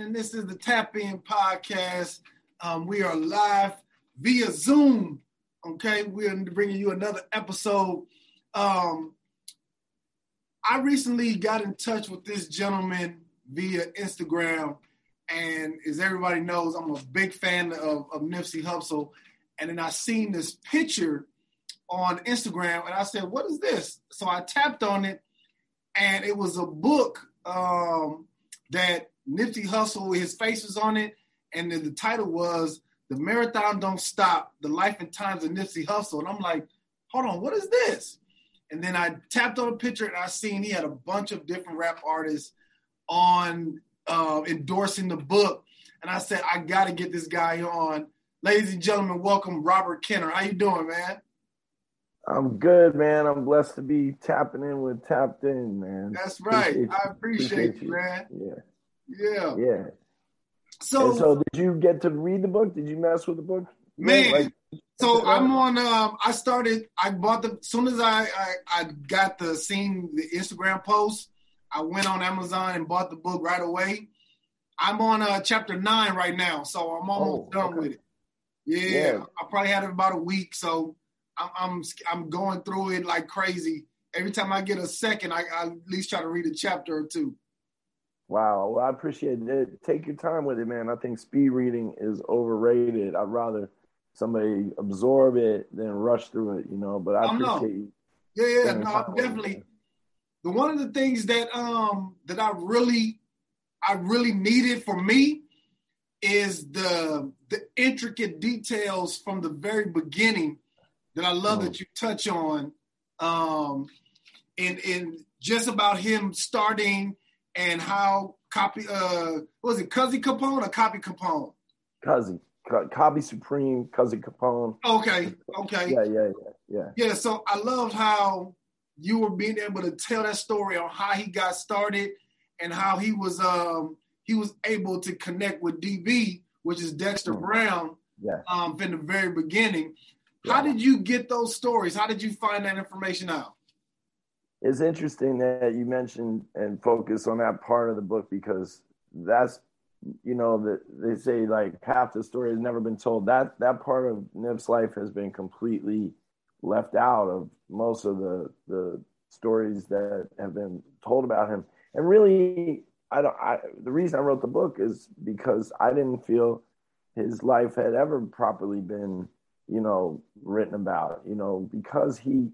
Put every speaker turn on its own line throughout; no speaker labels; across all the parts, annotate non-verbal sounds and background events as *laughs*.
and this is the Tap In Podcast. Um, we are live via Zoom. Okay, we're bringing you another episode. Um, I recently got in touch with this gentleman via Instagram, and as everybody knows, I'm a big fan of, of Nipsey Hussle. And then I seen this picture on Instagram, and I said, "What is this?" So I tapped on it, and it was a book um, that Nipsey Hussle, his face was on it, and then the title was "The Marathon Don't Stop: The Life and Times of Nipsey Hussle." And I'm like, "Hold on, what is this?" And then I tapped on a picture, and I seen he had a bunch of different rap artists on uh, endorsing the book, and I said, "I got to get this guy on." Ladies and gentlemen, welcome Robert Kenner. How you doing, man?
I'm good, man. I'm blessed to be tapping in with Tapped In, man.
That's right. Appreciate I appreciate, appreciate you, man.
Yeah.
Yeah.
Yeah. So, and so did you get to read the book? Did you mess with the book?
Man, like, so I'm on. Um, I started. I bought the. As soon as I, I I got the seen the Instagram post, I went on Amazon and bought the book right away. I'm on uh, chapter nine right now, so I'm almost oh, done okay. with it. Yeah, yeah, I probably had it about a week, so I'm, I'm I'm going through it like crazy. Every time I get a second, I, I at least try to read a chapter or two.
Wow, well, I appreciate it. Take your time with it, man. I think speed reading is overrated. I'd rather somebody absorb it than rush through it, you know. But I, appreciate you.
Yeah, yeah, no, definitely. The one of the things that um that I really I really needed for me is the the intricate details from the very beginning that I love mm. that you touch on. Um and and just about him starting and how Cobby uh was it Cuzzy Capone or Cobby Capone?
Cuzzy. Cobby Supreme, Cuzzy Capone.
Okay, okay.
Yeah, yeah, yeah, yeah.
Yeah, so I loved how you were being able to tell that story on how he got started and how he was um he was able to connect with DB, which is Dexter mm. Brown,
yeah.
um, from the very beginning. Yeah. How did you get those stories? How did you find that information out?
It's interesting that you mentioned and focus on that part of the book because that's you know that they say like half the story has never been told. That that part of nip's life has been completely left out of most of the the stories that have been told about him. And really i don't i the reason i wrote the book is because i didn't feel his life had ever properly been you know written about you know because he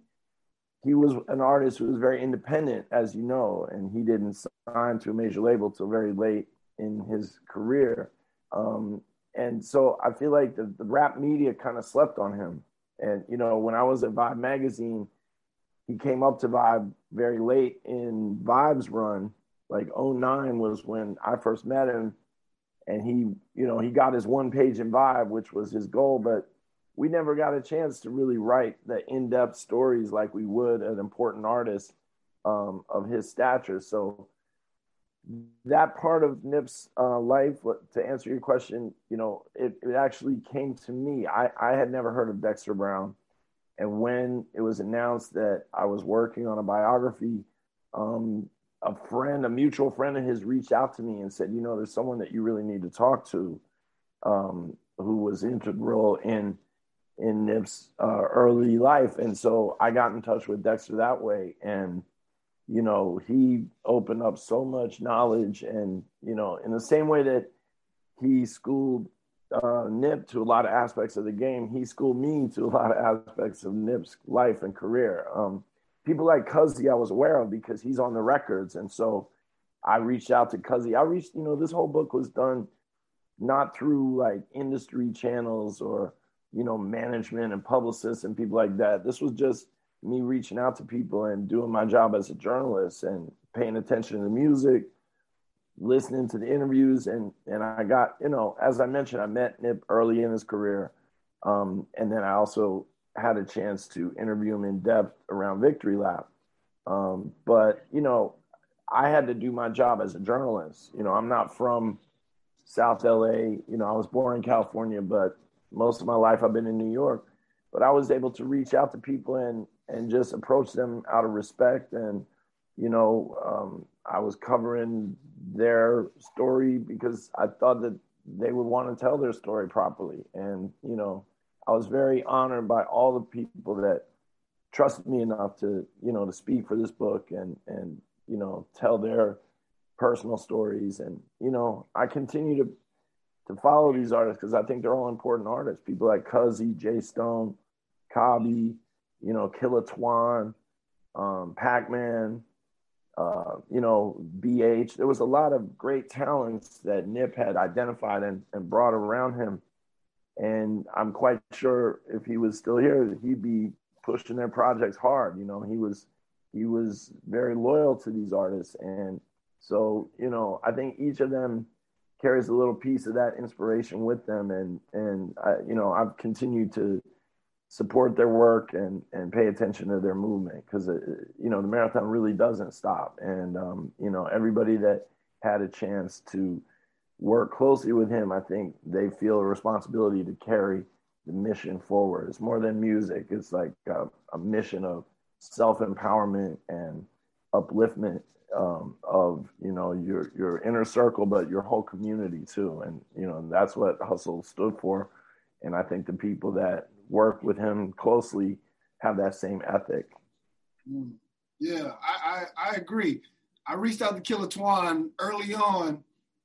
he was an artist who was very independent, as you know, and he didn't sign to a major label till very late in his career. Um, and so I feel like the, the rap media kind of slept on him. And, you know, when I was at Vibe magazine, he came up to Vibe very late in Vibe's run. Like 09 was when I first met him. And he, you know, he got his one page in Vibe, which was his goal. But we never got a chance to really write the in-depth stories like we would an important artist um, of his stature. So that part of Nip's uh, life, to answer your question, you know, it, it actually came to me. I, I had never heard of Dexter Brown. And when it was announced that I was working on a biography, um, a friend, a mutual friend of his reached out to me and said, you know, there's someone that you really need to talk to um, who was integral in – in Nip's uh, early life, and so I got in touch with Dexter that way, and you know he opened up so much knowledge, and you know in the same way that he schooled uh, Nip to a lot of aspects of the game, he schooled me to a lot of aspects of Nip's life and career. Um, people like Cuzzy I was aware of because he's on the records, and so I reached out to Cuzzy. I reached, you know, this whole book was done not through like industry channels or you know, management and publicists and people like that. This was just me reaching out to people and doing my job as a journalist and paying attention to the music, listening to the interviews, and and I got, you know, as I mentioned, I met Nip early in his career, um, and then I also had a chance to interview him in depth around Victory Lap. Um, but you know, I had to do my job as a journalist. You know, I'm not from South LA. You know, I was born in California, but most of my life I've been in New York, but I was able to reach out to people and and just approach them out of respect and you know um, I was covering their story because I thought that they would want to tell their story properly. And, you know, I was very honored by all the people that trusted me enough to, you know, to speak for this book and, and, you know, tell their personal stories. And, you know, I continue to, to follow these artists because I think they're all important artists. People like Cuzzy, Jay Stone, Cobby, you know, Killer Twan, um, Pac-Man, uh, you know, BH. There was a lot of great talents that Nip had identified and, and brought around him. And I'm quite sure if he was still here, he'd be pushing their projects hard. You know, he was he was very loyal to these artists. And so, you know, I think each of them carries a little piece of that inspiration with them. And and I, you know, I've continued to support their work and and pay attention to their movement because uh, you know the marathon really doesn't stop. And um, you know everybody that had a chance to work closely with him i think they feel a responsibility to carry the mission forward. It's more than music. It's like a, a mission of self-empowerment and upliftment um, of you know your your inner circle but your whole community too and you know that's what Hussle stood for and i think the people that work with him closely have that same ethic.
Mm. Yeah, I, I, I agree. I reached out to Killer Twan early on,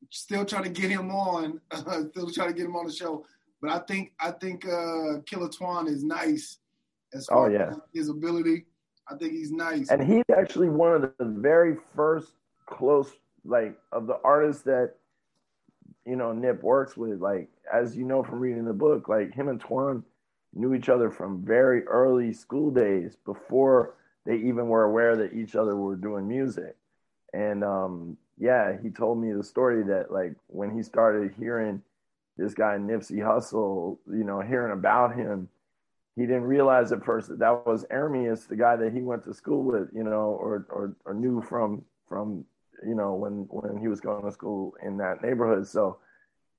still trying to get him on, uh, *laughs* still trying to get him on the show. But I think I think uh, Killer Twan is nice as far oh, yeah. as his ability. I think he's nice.
And he's actually one of the very first close, like, of the artists that you know Nip works with. Like, as you know from reading the book, like him and Twan knew each other from very early school days before they even were aware that each other were doing music. And um, yeah, he told me the story that like when he started hearing this guy Nipsey Hussle, you know, hearing about him, he didn't realize at first that that was Ermias, the guy that he went to school with, you know, or or, or knew from from you know when when he was going to school in that neighborhood. So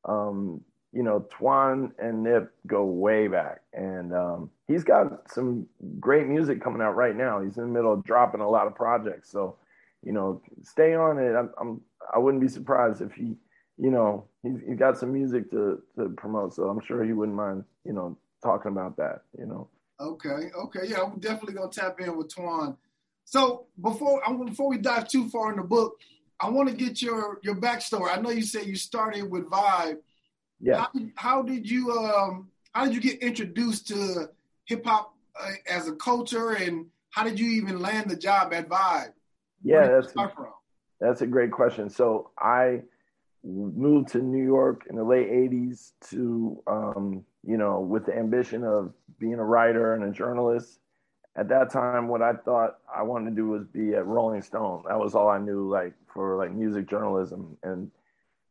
um, you know, Twan and Nip go way back, and um, he's got some great music coming out right now. He's in the middle of dropping a lot of projects, so you know, stay on it. I'm, I'm I wouldn't be surprised if he, you know, he's, he got some music to to promote, so I'm sure he wouldn't mind, you know, talking about that. You know.
Okay. Okay. Yeah, I'm definitely gonna tap in with Twan. So before before we dive too far in the book, I want to get your your backstory. I know you said you started with Vibe
yeah.
How, how did you um how did you get introduced to hip hop uh, as a culture, and how did you even land the job at Vibe?
Yeah, that's a, that's a great question. So I moved to New York in the late '80s to um, you know with the ambition of being a writer and a journalist. At that time, what I thought I wanted to do was be at Rolling Stone. That was all I knew, like for like music journalism and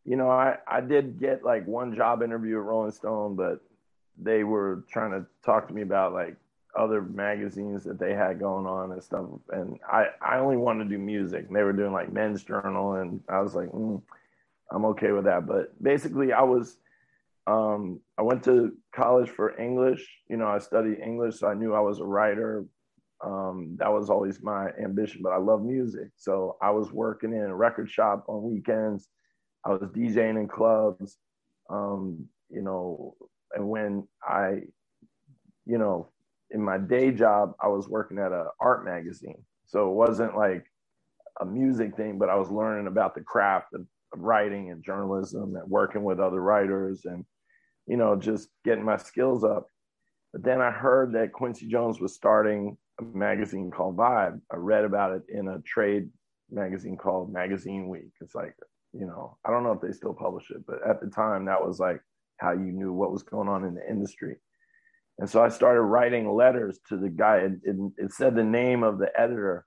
you know, I, I did get like one job interview at Rolling Stone, but they were trying to talk to me about like other magazines that they had going on and stuff. And I, I only wanted to do music. And they were doing like Men's Journal, and I was like, mm, I'm okay with that. But basically, I was, um, I went to college for English. You know, I studied English, so I knew I was a writer. Um, that was always my ambition, but I love music. So I was working in a record shop on weekends I was DJing in clubs, um, you know, and when I, you know, in my day job, I was working at an art magazine. So it wasn't like a music thing, but I was learning about the craft of, of writing and journalism and working with other writers and, you know, just getting my skills up. But then I heard that Quincy Jones was starting a magazine called Vibe. I read about it in a trade magazine called Magazine Week. It's like you know, I don't know if they still publish it, but at the time that was like how you knew what was going on in the industry. And so I started writing letters to the guy. It, it, it said the name of the editor,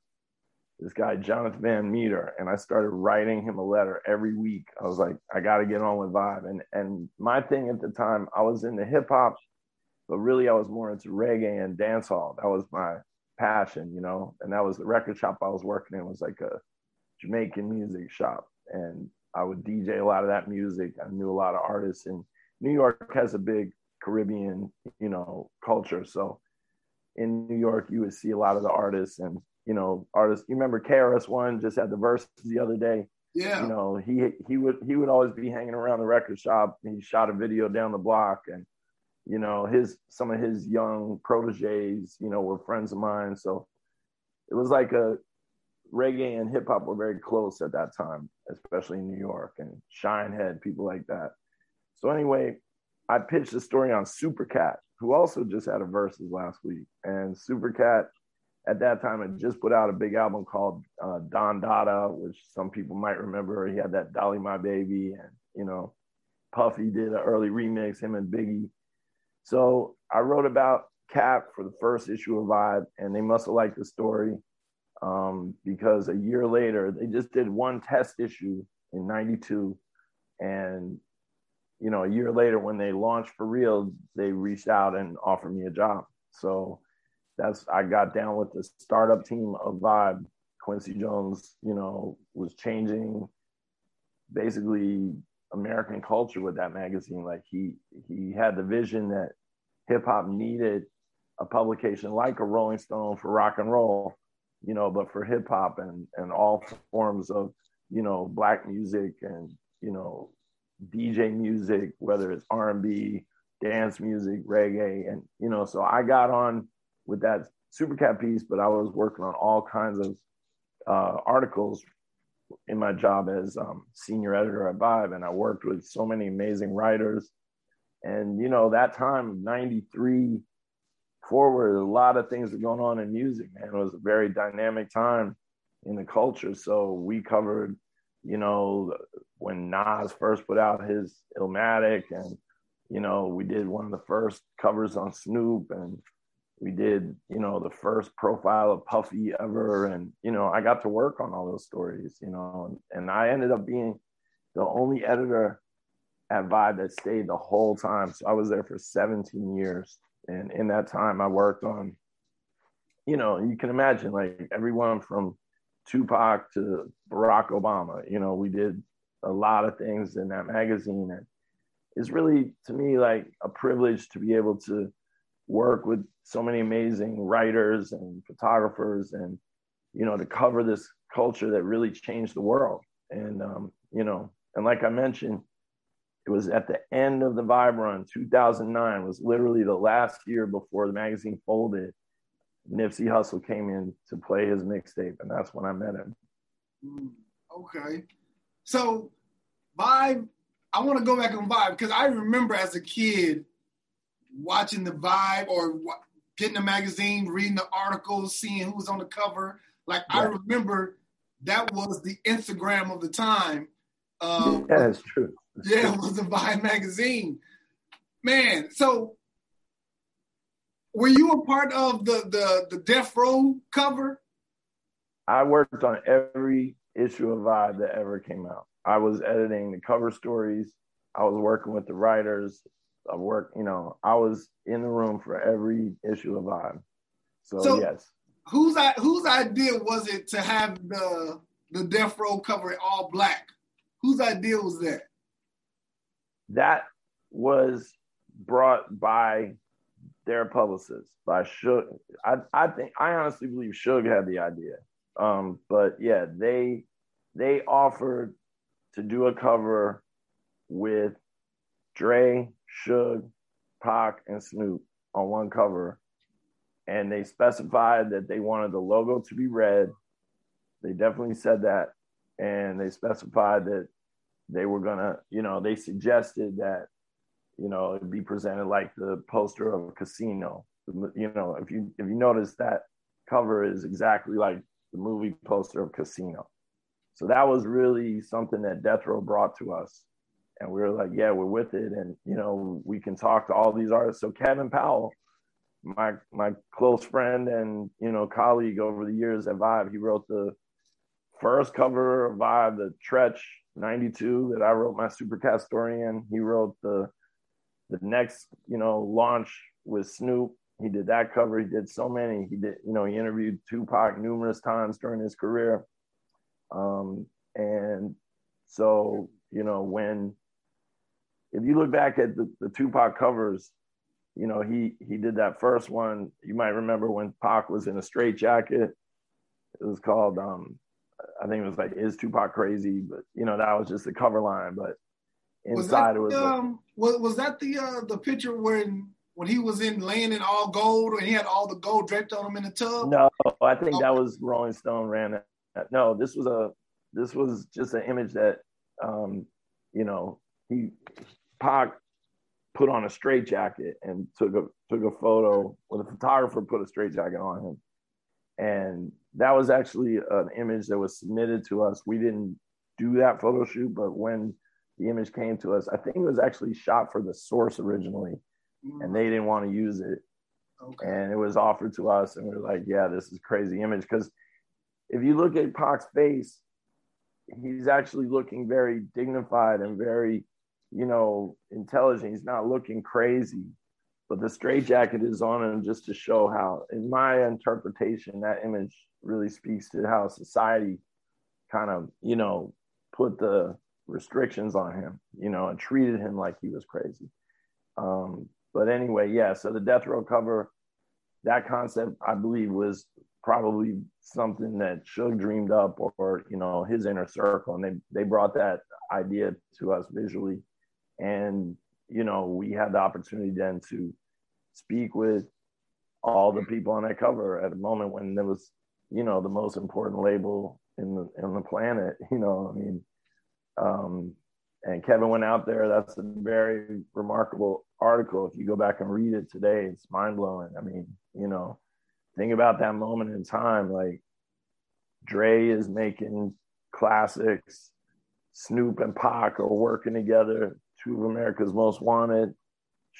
this guy, Jonathan Van Meter. And I started writing him a letter every week. I was like, I got to get on with Vibe. And, and my thing at the time, I was into hip hop, but really I was more into reggae and dancehall. That was my passion, you know, and that was the record shop I was working in was like a Jamaican music shop. And I would DJ a lot of that music. I knew a lot of artists, and New York has a big Caribbean, you know, culture. So, in New York, you would see a lot of the artists and you know artists. You remember KRS One just had the Verzuz the other day.
Yeah.
You know he he would he would always be hanging around the record shop. He shot a video down the block, and you know his some of his young proteges, you know, were friends of mine. So it was like a reggae and hip hop were very close at that time, especially in New York and Shinehead, people like that. So anyway, I pitched a story on Supercat, who also just had a Verzuz last week. And Supercat at that time had just put out a big album called uh, Don Dada, which some people might remember. He had that Dolly My Baby, and you know, Puffy did an early remix, him and Biggie. So I wrote about Cap for the first issue of Vibe, and they must have liked the story um, because a year later they just did one test issue in '92, and you know a year later when they launched for real, they reached out and offered me a job. So that's I got down with the startup team of Vibe. Quincy Jones, you know, was changing basically American culture with that magazine. Like he he had the vision that hip hop needed a publication like a Rolling Stone for rock and roll you know, but for hip hop and and all forms of, you know, black music and you know, DJ music, whether it's R and B, dance music, reggae, and you know, so I got on with that Supercat piece, but I was working on all kinds of uh, articles in my job as um, senior editor at Vibe, and I worked with so many amazing writers. And you know, that time, '93 forward, a lot of things were going on in music, man. It was a very dynamic time in the culture. So we covered, you know, when Nas first put out his Illmatic, and you know, we did one of the first covers on Snoop, and we did, you know, the first profile of Puffy ever, and you know, I got to work on all those stories, you know, and, and I ended up being the only editor at Vibe that stayed the whole time. So I was there for 17 years and in that time, I worked on, you know, you can imagine like everyone from Tupac to Barack Obama. You know, we did a lot of things in that magazine, and it's really to me like a privilege to be able to work with so many amazing writers and photographers, and you know, to cover this culture that really changed the world. And um, you know, and like I mentioned, it was at the end of the Vibe run, 2009 was literally the last year before the magazine folded. Nipsey Hussle came in to play his mixtape, and that's when I met him.
Mm, okay. So, Vibe, I want to go back on Vibe because I remember as a kid watching the Vibe or getting the magazine, reading the articles, seeing who was on the cover. Like, yeah. I remember that was the Instagram of the time.
Uh, yeah, that's true *laughs*
yeah, it was a Vibe magazine. Man, so were you a part of the the the Death Row cover?
I worked on every issue of Vibe that ever came out. I was editing the cover stories. I was working with the writers. I worked, you know, I was in the room for every issue of Vibe. So, so yes.
Whose whose idea was it to have the the Death Row cover all black? Whose idea was that?
that was brought by their publicist by Suge. I, I think I honestly believe Suge had the idea. Um, but yeah, they they offered to do a cover with Dre, Suge, Pac, and Snoop on one cover. And they specified that they wanted the logo to be red. They definitely said that. And they specified that they were gonna, you know, they suggested that, you know, it be presented like the poster of a casino. You know, if you if you notice that cover is exactly like the movie poster of Casino. So that was really something that Death Row brought to us. And we were like, yeah, we're with it. And, you know, we can talk to all these artists. So Kevin Powell, my my close friend and, you know, colleague over the years at Vibe, he wrote the first cover of Vibe, the Treach 92 that I wrote my Supercat story in. He wrote the the next, you know, launch with Snoop. He did that cover. He did so many. He did, you know, he interviewed Tupac numerous times during his career. Um, and so, you know, when if you look back at the, the Tupac covers, you know, he he did that first one. You might remember when Pac was in a straight jacket. It was called um I think it was like "Is Tupac Crazy?" But you know that was just the cover line. But inside
was
that,
it was um was, was that the uh the picture when when he was in laying in all gold and he had all the gold draped on him in the tub?
No, I think that was Rolling Stone ran it. No, this was a this was just an image that um you know he Pac put on a straight jacket and took a took a photo. Well, the photographer put a straight jacket on him, and that was actually an image that was submitted to us. We didn't do that photo shoot, but when the image came to us, I think it was actually shot for the source originally, mm. and they didn't want to use it. Okay. And it was offered to us, and we are like, "Yeah, this is crazy image." Because if you look at Pac's face, he's actually looking very dignified and very, you know, intelligent. He's not looking crazy but the straitjacket is on him just to show how, in my interpretation, that image really speaks to how society kind of, you know, put the restrictions on him, you know, and treated him like he was crazy. Um, but anyway, yeah, so the death row cover, that concept, I believe, was probably something that Suge dreamed up or, or, you know, his inner circle. And they, they brought that idea to us visually. And you know, we had the opportunity then to speak with all the people on that cover at a moment when there was, you know, the most important label in the in the planet. *laughs* You know, I mean, um, and Kevin went out there. That's a very remarkable article. If you go back and read it today, it's mind blowing. I mean, you know, think about that moment in time. Like Dre is making classics. Snoop and Pac are working together two of America's most wanted.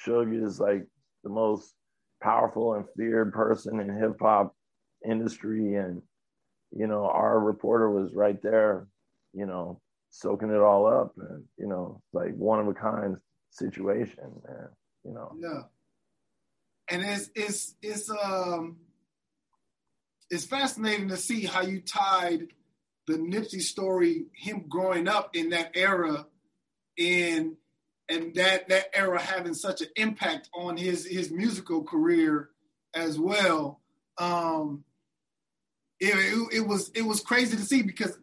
Suge is like the most powerful and feared person in hip hop industry, and you know our reporter was right there, you know, soaking it all up, and you know, like one of a kind situation, man. You know.
Yeah. And it's it's it's um it's fascinating to see how you tied the Nipsey story, him growing up in that era, in and that that era having such an impact on his his musical career as well. Um, it, it, it was it was crazy to see because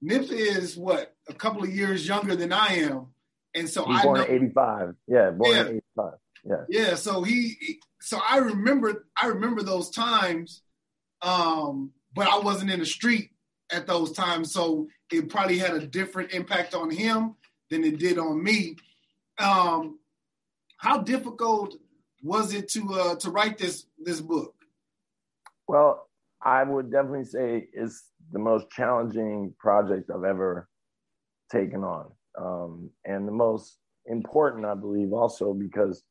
Nip is what a couple of years younger than I am, and so
He's
I
born
know,
in '85. Yeah, born yeah. in '85. Yeah,
yeah. So he, so I remember I remember those times, um, but I wasn't in the street at those times, so it probably had a different impact on him than it did on me um, how difficult was it to uh, to write this this book?
Well, I would definitely say it's the most challenging project I've ever taken on, um, and the most important, I believe, also because,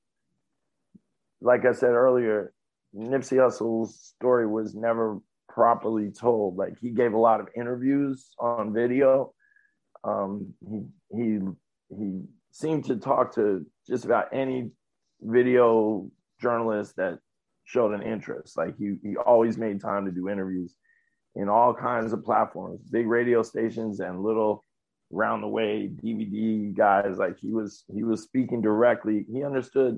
like I said earlier, Nipsey Hussle's story was never properly told. Like he gave a lot of interviews on video. Um, he he he seemed to talk to just about any video journalist that showed an interest. Like he he always made time to do interviews in all kinds of platforms, big radio stations and little round the way DVD guys. Like he was he was speaking directly. He understood,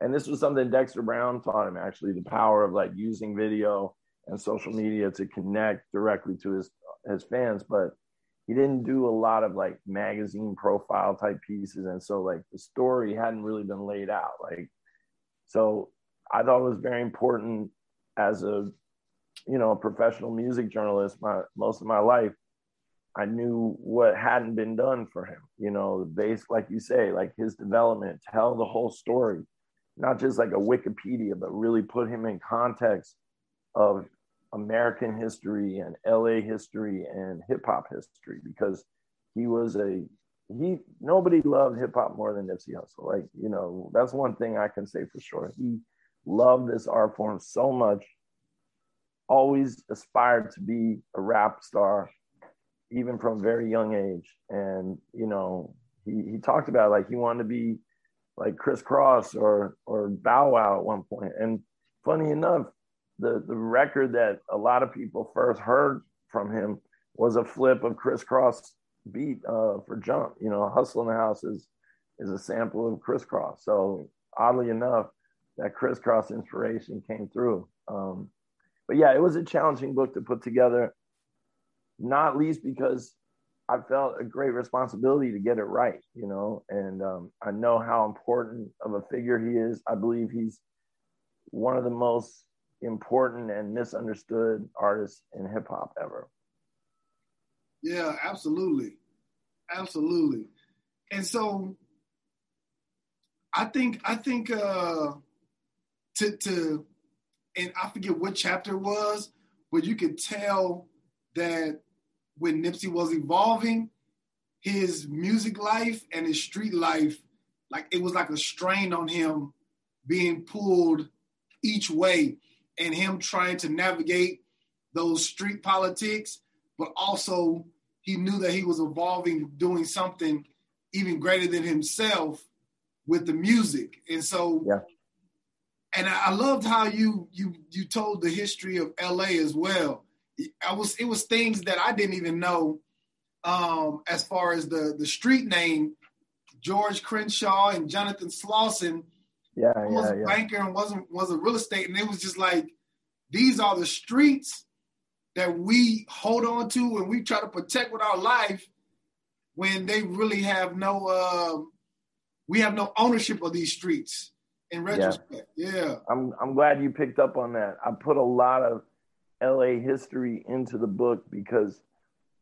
and this was something Dexter Brown taught him actually the power of like using video and social media to connect directly to his his fans. But he didn't do a lot of like magazine profile type pieces and so like the story hadn't really been laid out like so i thought it was very important as a you know a professional music journalist my most of my life i knew what hadn't been done for him you know the base like you say like his development tell the whole story not just like a wikipedia but really put him in context of American history and LA history and hip hop history because he was a he nobody loved hip hop more than Nipsey Hussle. Like, you know, that's one thing I can say for sure. He loved this art form so much, always aspired to be a rap star, even from a very young age. And, you know, he, he talked about like he wanted to be like Kris Kross or or Bow Wow at one point. And funny enough, the the record that a lot of people first heard from him was a flip of Kris Kross beat uh, for Jump. You know, Hussle in the House is is a sample of Kris Kross. So oddly enough, that Kris Kross inspiration came through. Um, but yeah, it was a challenging book to put together, not least because I felt a great responsibility to get it right, you know, and um, I know how important of a figure he is. I believe he's one of the most important and misunderstood artists in hip hop ever.
Yeah, absolutely. Absolutely. And so I think I think uh to to and I forget what chapter it was, but you could tell that when Nipsey was evolving, his music life and his street life, like it was like a strain on him being pulled each way and him trying to navigate those street politics, but also he knew that he was evolving, doing something even greater than himself with the music. And so
yeah.
and I loved how you you you told the history of LA as well. I was it was things that I didn't even know um, as far as the the street name George Crenshaw and Jonathan Slauson.
Yeah,
was
yeah,
a
yeah.
banker and wasn't was a real estate, and it was just like these are the streets that we hold on to and we try to protect with our life when they really have no uh, we have no ownership of these streets in retrospect. Yeah. yeah.
I'm I'm glad you picked up on that. I put a lot of LA history into the book because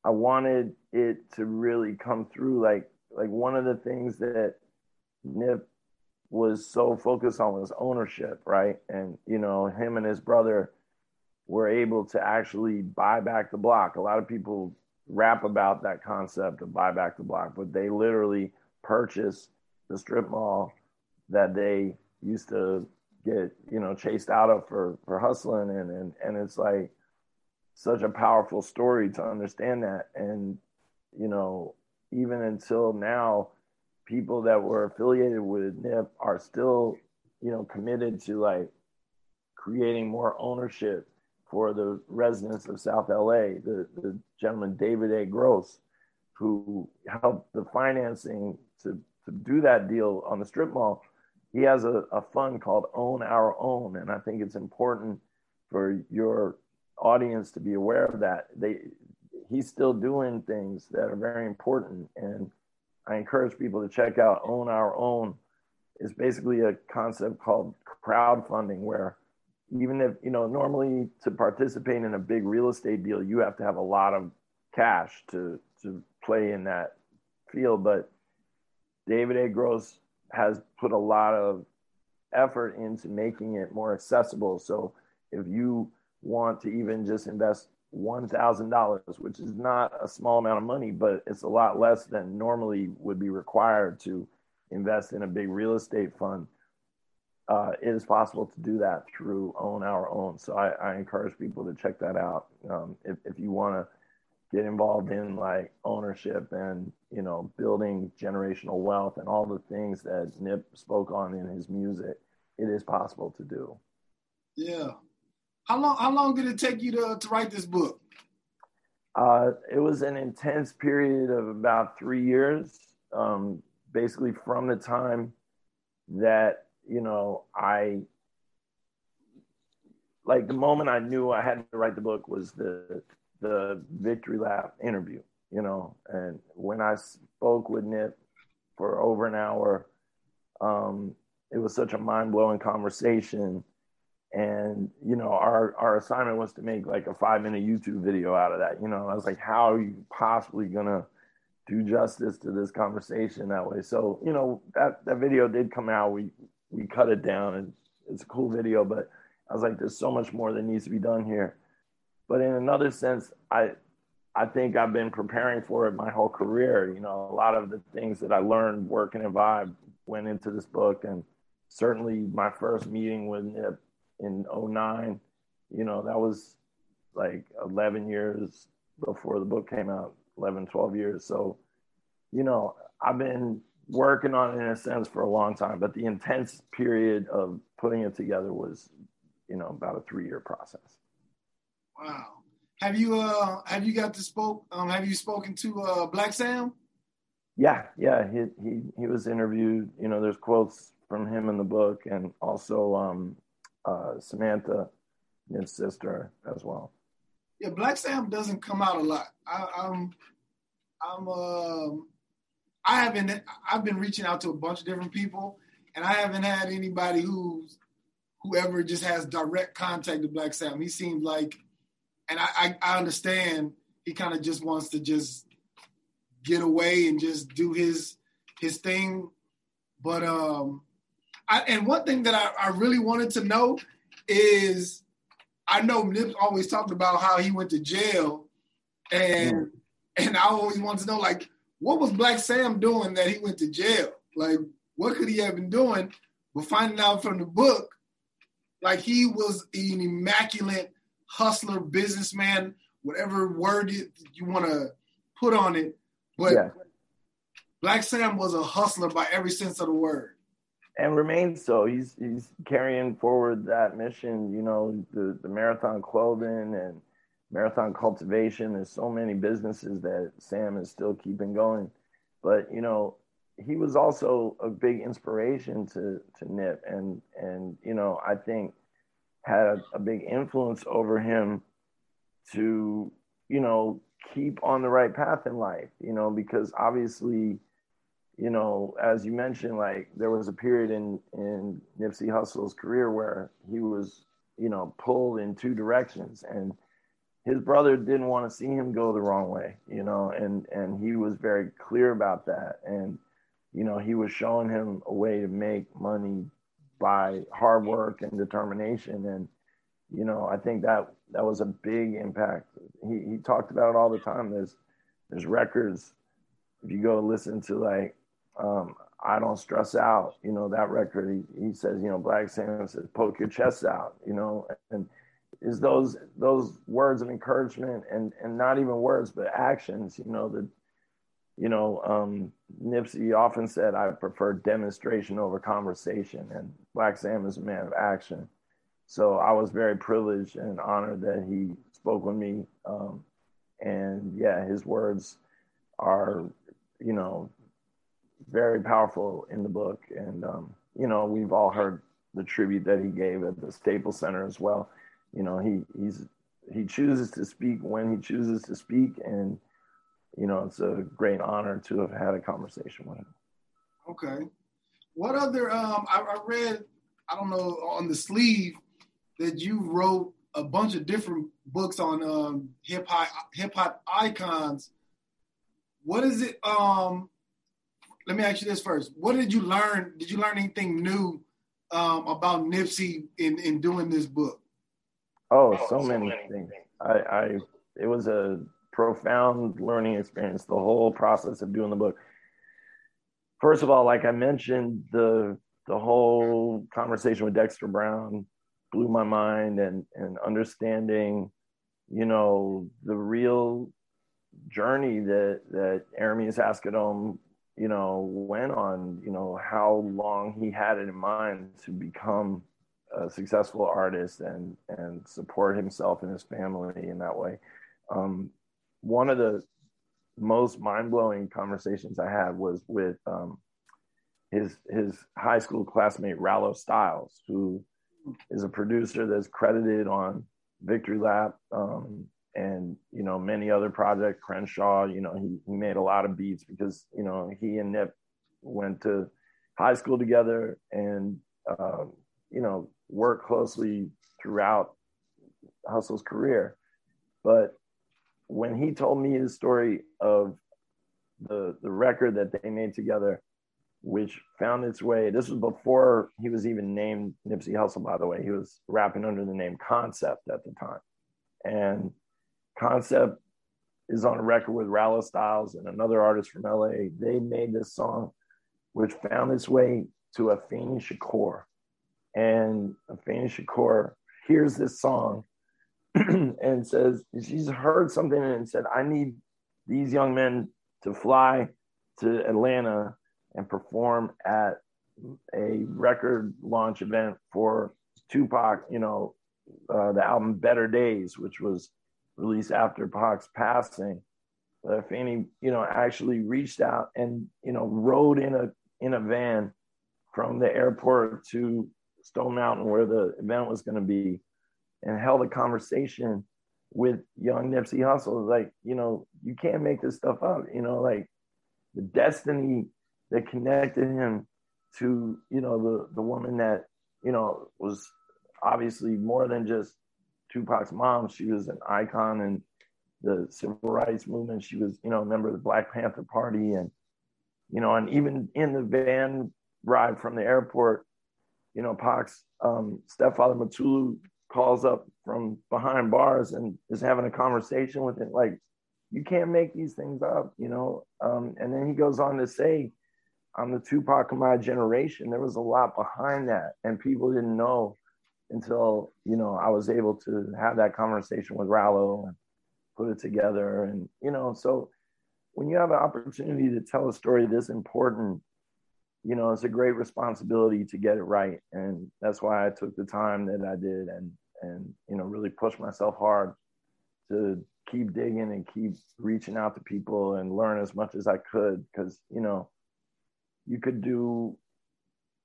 I wanted it to really come through. Like like one of the things that Nip was so focused on was ownership, right? And you know, him and his brother were able to actually buy back the block. A lot of people rap about that concept of buy back the block, but they literally purchased the strip mall that they used to get you know chased out of for for hustling and and and it's like such a powerful story to understand that and you know even until now people that were affiliated with nip are still you know committed to like creating more ownership for the residents of south la the, the gentleman david a gross who helped the financing to to do that deal on the strip mall he has a, a fund called Own Our Own, and I think it's important for your audience to be aware of that. They he's still doing things that are very important, and I encourage people to check out Own Our Own. It's basically a concept called crowdfunding, where even if you know normally to participate in a big real estate deal, you have to have a lot of cash to to play in that field, but David A. Gross has put a lot of effort into making it more accessible. So if you want to even just invest $1,000, which is not a small amount of money, but it's a lot less than normally would be required to invest in a big real estate fund. Uh, it is possible to do that through Own Our Own. So I, I encourage people to check that out. Um, if, if you want to get involved in like ownership and you know building generational wealth and all the things that Nip spoke on in his music, it is possible to do.
Yeah. How long how long did it take you to, to write this book?
Uh, it was an intense period of about three years. Um, basically from the time that, you know, I like the moment I knew I had to write the book was the the victory lap interview, you know, and when I spoke with Nip for over an hour, um, it was such a mind blowing conversation. And, you know, our, our assignment was to make like a five minute YouTube video out of that. You know, I was like, how are you possibly to do justice to this conversation that way? So, you know, that, that video did come out. We, we cut it down and it's a cool video, but I was like, there's so much more that needs to be done here. But in another sense, I I think I've been preparing for it my whole career. You know, a lot of the things that I learned working at Vibe went into this book, and certainly my first meeting with Nip in 09, you know, that was like 11 years before the book came out, 11, 12 years. So, you know, I've been working on it in a sense for a long time, but the intense period of putting it together was, you know, about a three year process.
Wow. Have you uh have you got to spoke um have you spoken to uh Black Sam?
Yeah, yeah. He he he was interviewed. You know, there's quotes from him in the book, and also um, uh, Samantha, his sister, as well.
Yeah, Black Sam doesn't come out a lot. I, I'm, I'm, um, I haven't. I've been reaching out to a bunch of different people, and I haven't had anybody who's whoever just has direct contact with Black Sam. He seems like, and I, I, I understand he kind of just wants to just get away and just do his his thing. But um, I, and one thing that I, I really wanted to know is I know Nip always talked about how he went to jail, and mm. and I always wanted to know like what was Black Sam doing that he went to jail? Like what could he have been doing? But finding out from the book, like he was an immaculate hustler, businessman, whatever word you, you want to put on it. But yeah. Black Sam was a hustler by every sense of the word.
And remains so. He's he's carrying forward that mission, you know, the, the marathon clothing and marathon cultivation. There's so many businesses that Sam is still keeping going. But, you know, he was also a big inspiration to to Nip and and you know, I think had a, a big influence over him to, you know, keep on the right path in life, you know, because obviously you know, as you mentioned, like there was a period in in Nipsey Hussle's career where he was, you know, pulled in two directions, and his brother didn't want to see him go the wrong way, you know, and and he was very clear about that, and you know, he was showing him a way to make money by hard work and determination, and you know, I think that that was a big impact. He he talked about it all the time. There's there's records if you go listen to like um, I don't stress out. You know, that record, he, he says, you know, Black Sam says, poke your chest out, you know, and is those, those words of encouragement and, and not even words, but actions, you know, that, you know, um, Nipsey often said, I prefer demonstration over conversation and Black Sam is a man of action. So I was very privileged and honored that he spoke with me. Um, and yeah, his words are, you know, very powerful in the book. And, um, you know, we've all heard the tribute that he gave at the Staples Center as well. You know, he, he's, he chooses to speak when he chooses to speak. And, you know, it's a great honor to have had a conversation with him.
Okay. What other, um, I, I read, I don't know, on the sleeve that you wrote a bunch of different books on um, hip hop hip hop icons. What is it? Um, let me ask you this first. What did you learn? Did you learn anything new um, about Nipsey in, in doing this book?
Oh, so, many, things. I, I it was a profound learning experience. The whole process of doing the book. First of all, like I mentioned, the the whole conversation with Dexter Brown blew my mind, and and understanding, you know, the real journey that that Ermias Asghedom you know, went on, you know, how long he had it in mind to become a successful artist and and support himself and his family in that way. Um, one of the most mind blowing conversations I had was with um, his his high school classmate Rallo Styles, who is a producer that's credited on Victory Lap, um, and you know many other projects crenshaw you know he, he made a lot of beats because you know he and nip went to high school together and um, you know worked closely throughout Hussle's career. But when he told me his story of the the record that they made together which found its way this was before he was even named nipsey hussle by the way. He was rapping under the name concept at the time. And Concept is on a record with Rallo Styles and another artist from LA. They made this song, which found its way to Afeni Shakur. And Afeni Shakur hears this song *clears throat* and says, she's heard something and said, I need these young men to fly to Atlanta and perform at a record launch event for Tupac, you know, uh, the album Better Dayz, which was released after Pac's passing. But Afeni, you know, actually reached out and you know rode in a in a van from the airport to Stone Mountain where the event was going to be and held a conversation with young Nipsey Hussle. Like, you know, you can't make this stuff up, you know, like the destiny that connected him to, you know, the, the woman that, you know, was obviously more than just Tupac's mom. She was an icon in the civil rights movement. She was, you know, a member of the Black Panther Party. And, you know, and even in the van ride from the airport, you know, Pac's um, stepfather Mutulu calls up from behind bars and is having a conversation with him. Like, you can't make these things up, you know. Um, and then he goes on to say, I'm the Tupac of my generation. There was a lot behind that, and people didn't know until you know I was able to have that conversation with Rallo and put it together, and you know, so when you have an opportunity to tell a story this important, you know, it's a great responsibility to get it right, and that's why I took the time that I did, and and you know, really pushed myself hard to keep digging and keep reaching out to people and learn as much as I could. Because you know you could do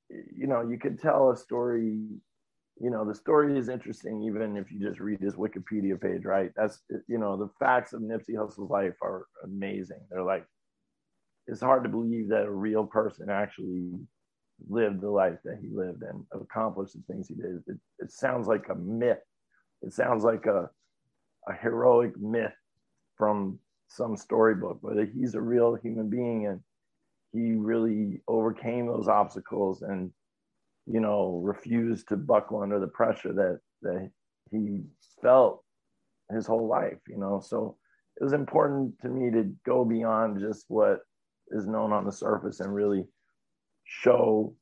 you know you could tell a story you know the story is interesting even if you just read his wikipedia page right? That's you know the facts of nipsey hussle's life are amazing. They're like it's hard to believe that a real person actually lived the life that he lived and accomplished the things he did. It, it sounds like a myth. It sounds like a a heroic myth from some storybook but he's a real human being and he really overcame those obstacles and you know, refused to buckle under the pressure that that he felt his whole life, you know. So it was important to me to go beyond just what is known on the surface and really show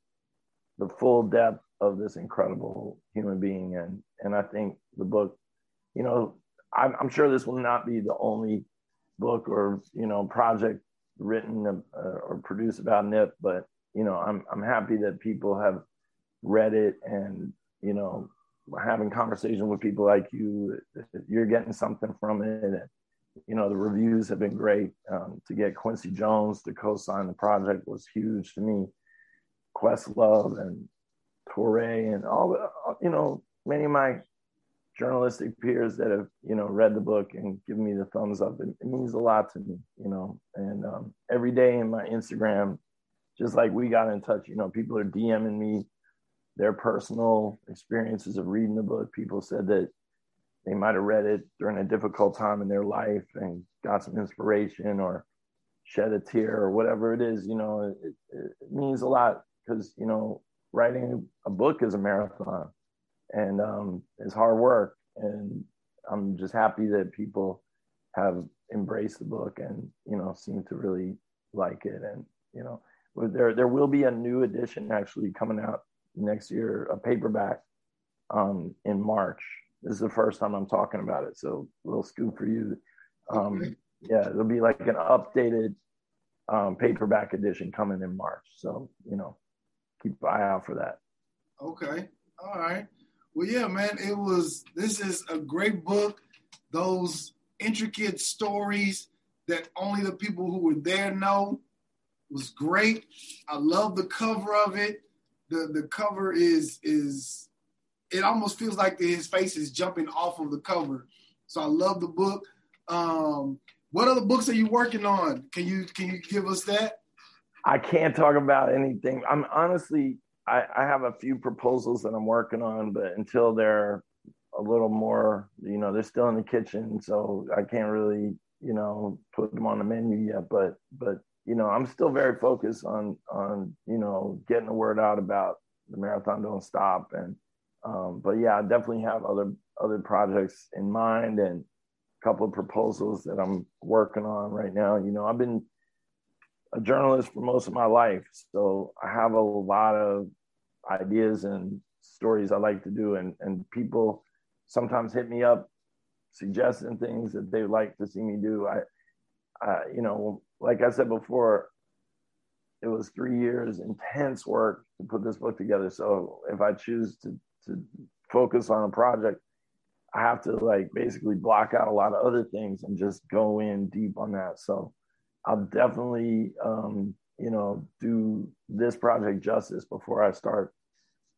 the full depth of this incredible human being. And and I think the book, you know, I'm, I'm sure this will not be the only book or you know project written uh, or produced about Nip, but you know, I'm I'm happy that people have read it and you know having conversation with people like you you're getting something from it. And you know the reviews have been great. Um, to get quincy jones to co-sign the project was huge to me. Questlove and Touré and all you know many of my journalistic peers that have you know read the book and given me the thumbs up. It, it means a lot to me you know. And um, every day in my instagram just like we got in touch you know people are dming me their personal experiences of reading the book. People said that they might have read it during a difficult time in their life and got some inspiration or shed a tear or whatever it is. You know, it, it means a lot because, you know, writing a book is a marathon and um, it's hard work. And I'm just happy that people have embraced the book and, you know, seem to really like it. And, you know, there, there will be a new edition actually coming out next year, a paperback um, in March. This is the first time I'm talking about it, so a little scoop for you. Um. Yeah, it'll be like an updated um, paperback edition coming in March. So you know, keep an eye out for that.
Okay, all right. Well, yeah, man, it was. This is a great book. Those intricate stories that only the people who were there know was great. I love the cover of it the the cover is is it almost feels like his face is jumping off of the cover. So I love the book. Um, what other books are you working on? Can you can you give us that?
I can't talk about anything. I'm honestly I, I have a few proposals that I'm working on, but until they're a little more, you know, they're still in the kitchen, so I can't really, you know, put them on the menu yet. But but you know, I'm still very focused on on you know getting the word out about the marathon don't stop and um, but yeah, I definitely have other other projects in mind and a couple of proposals that I'm working on right now. You know, I've been a journalist for most of my life, so I have a lot of ideas and stories I like to do, and and people sometimes hit me up suggesting things that they would like to see me do. I, I you know, like I said before, it was three years intense work to put this book together. So if I choose to to focus on a project, I have to like basically block out a lot of other things and just go in deep on that. So I'll definitely um, you know, do this project justice before I start,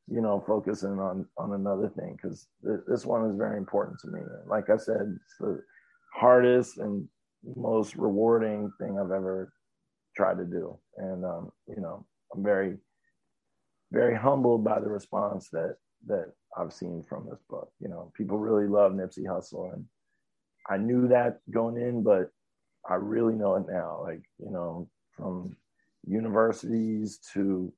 you know, focusing on on another thing because th- this one is very important to me. Like I said, it's the hardest and most rewarding thing I've ever tried to do, and um, you know, I'm very very humbled by the response that that I've seen from this book. You know, people really love Nipsey Hussle, and I knew that going in, but I really know it now. Like, you know, from universities to,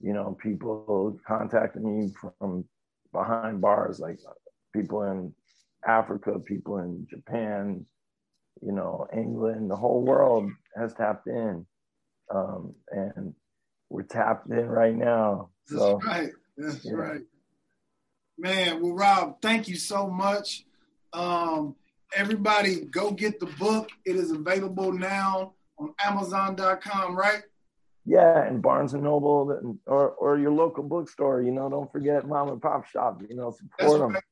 you know, people contacting me from behind bars, like people in Africa, people in Japan, you know, England, the whole world has tapped in. Um, and we're tapped in right now.
So, That's right. That's yeah. right. Man, well, Rob, thank you so much. Um, everybody, go get the book. It is available now on Amazon.com, right?
Yeah, and Barnes and Noble, or or your local bookstore. You know, don't forget mom and pop shop. You know, support That's them. Right.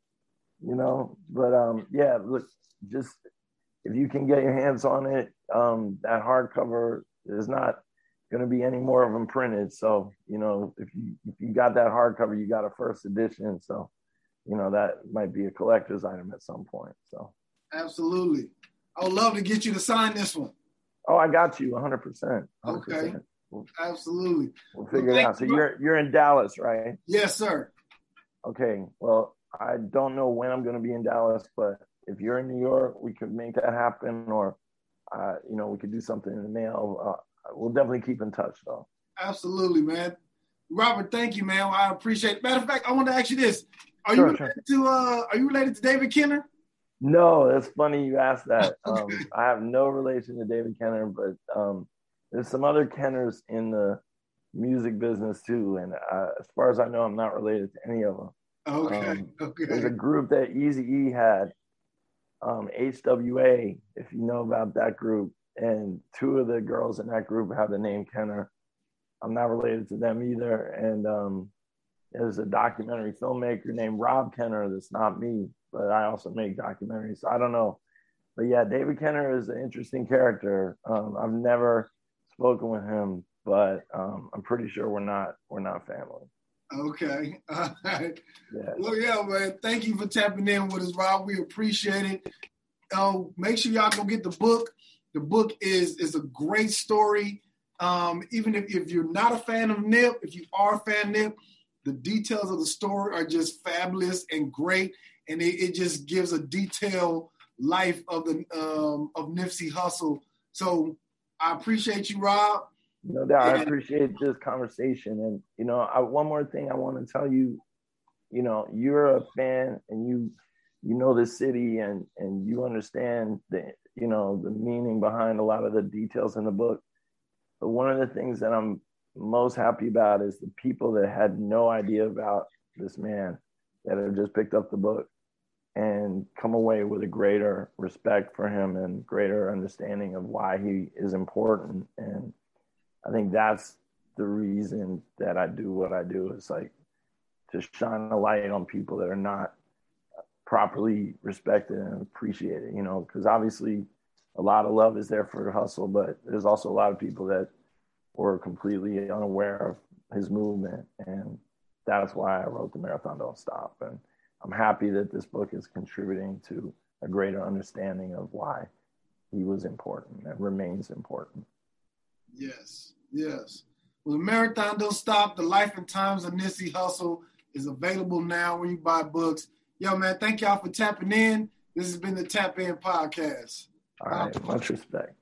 You know, but um, yeah, look, just if you can get your hands on it, um, that hardcover is not going to be any more of them printed. So, you know, if you if you got that hardcover, you got a first edition. So, you know, that might be a collector's item at some point. So,
absolutely, I would love to get you to sign this one.
Oh, I got you, 100. percent
Okay, absolutely.
We'll figure well, it out. So you're you're in Dallas, right?
Yes, sir.
Okay. Well, I don't know when I'm going to be in Dallas, but if you're in New York, we could make that happen, or uh, you know, we could do something in the mail. Uh, we'll definitely keep in touch though.
Absolutely, man. Robert, thank you, man. I appreciate it. Matter of fact, I want to ask you this. Are sure, you related sure. to uh are you related to David Kenner?
No, that's funny you asked that. *laughs* Um, I have no relation to David Kenner, but um, there's some other Kenners in the music business too. And uh, as far as I know, I'm not related to any of them.
Okay. Um, okay.
There's a group that Easy E had, um, HWA, if you know about that group and two of the girls in that group have the name Kenner. I'm not related to them either. And um, there's a documentary filmmaker named Rob Kenner that's not me, but I also make documentaries. I don't know. But yeah, David Kenner is an interesting character. Um, I've never spoken with him, but um, I'm pretty sure we're not we're not family.
Okay. *laughs* All right. Yeah. Well, yeah, man. Thank you for tapping in with us, Rob. We appreciate it. Uh, make sure y'all go get the book. The book is is a great story. Um, even if, if you're not a fan of Nip, if you are a fan of Nip, the details of the story are just fabulous and great, and it, it just gives a detailed life of the um, of Nipsey Hussle. So I appreciate you, Rob.
No doubt, I appreciate this conversation. And you know, I, one more thing I want to tell you, you know, you're a fan and you you know the city and and you understand the you know the meaning behind a lot of the details in the book but one of the things that i'm most happy about is the people that had no idea about this man that have just picked up the book and come away with a greater respect for him and greater understanding of why he is important and i think that's the reason that i do what i do is like to shine a light on people that are not properly respected and appreciated, you know, because obviously a lot of love is there for Hussle, but there's also a lot of people that were completely unaware of his movement. And that's why I wrote The Marathon Don't Stop. And I'm happy that this book is contributing to a greater understanding of why he was important and remains important.
Yes, yes. Well, the Marathon Don't Stop, The Life and Times of Nipsey Hussle is available now when you buy books. Yo, man, thank y'all for tapping in. This has been the Tap In Podcast.
All right, much respect.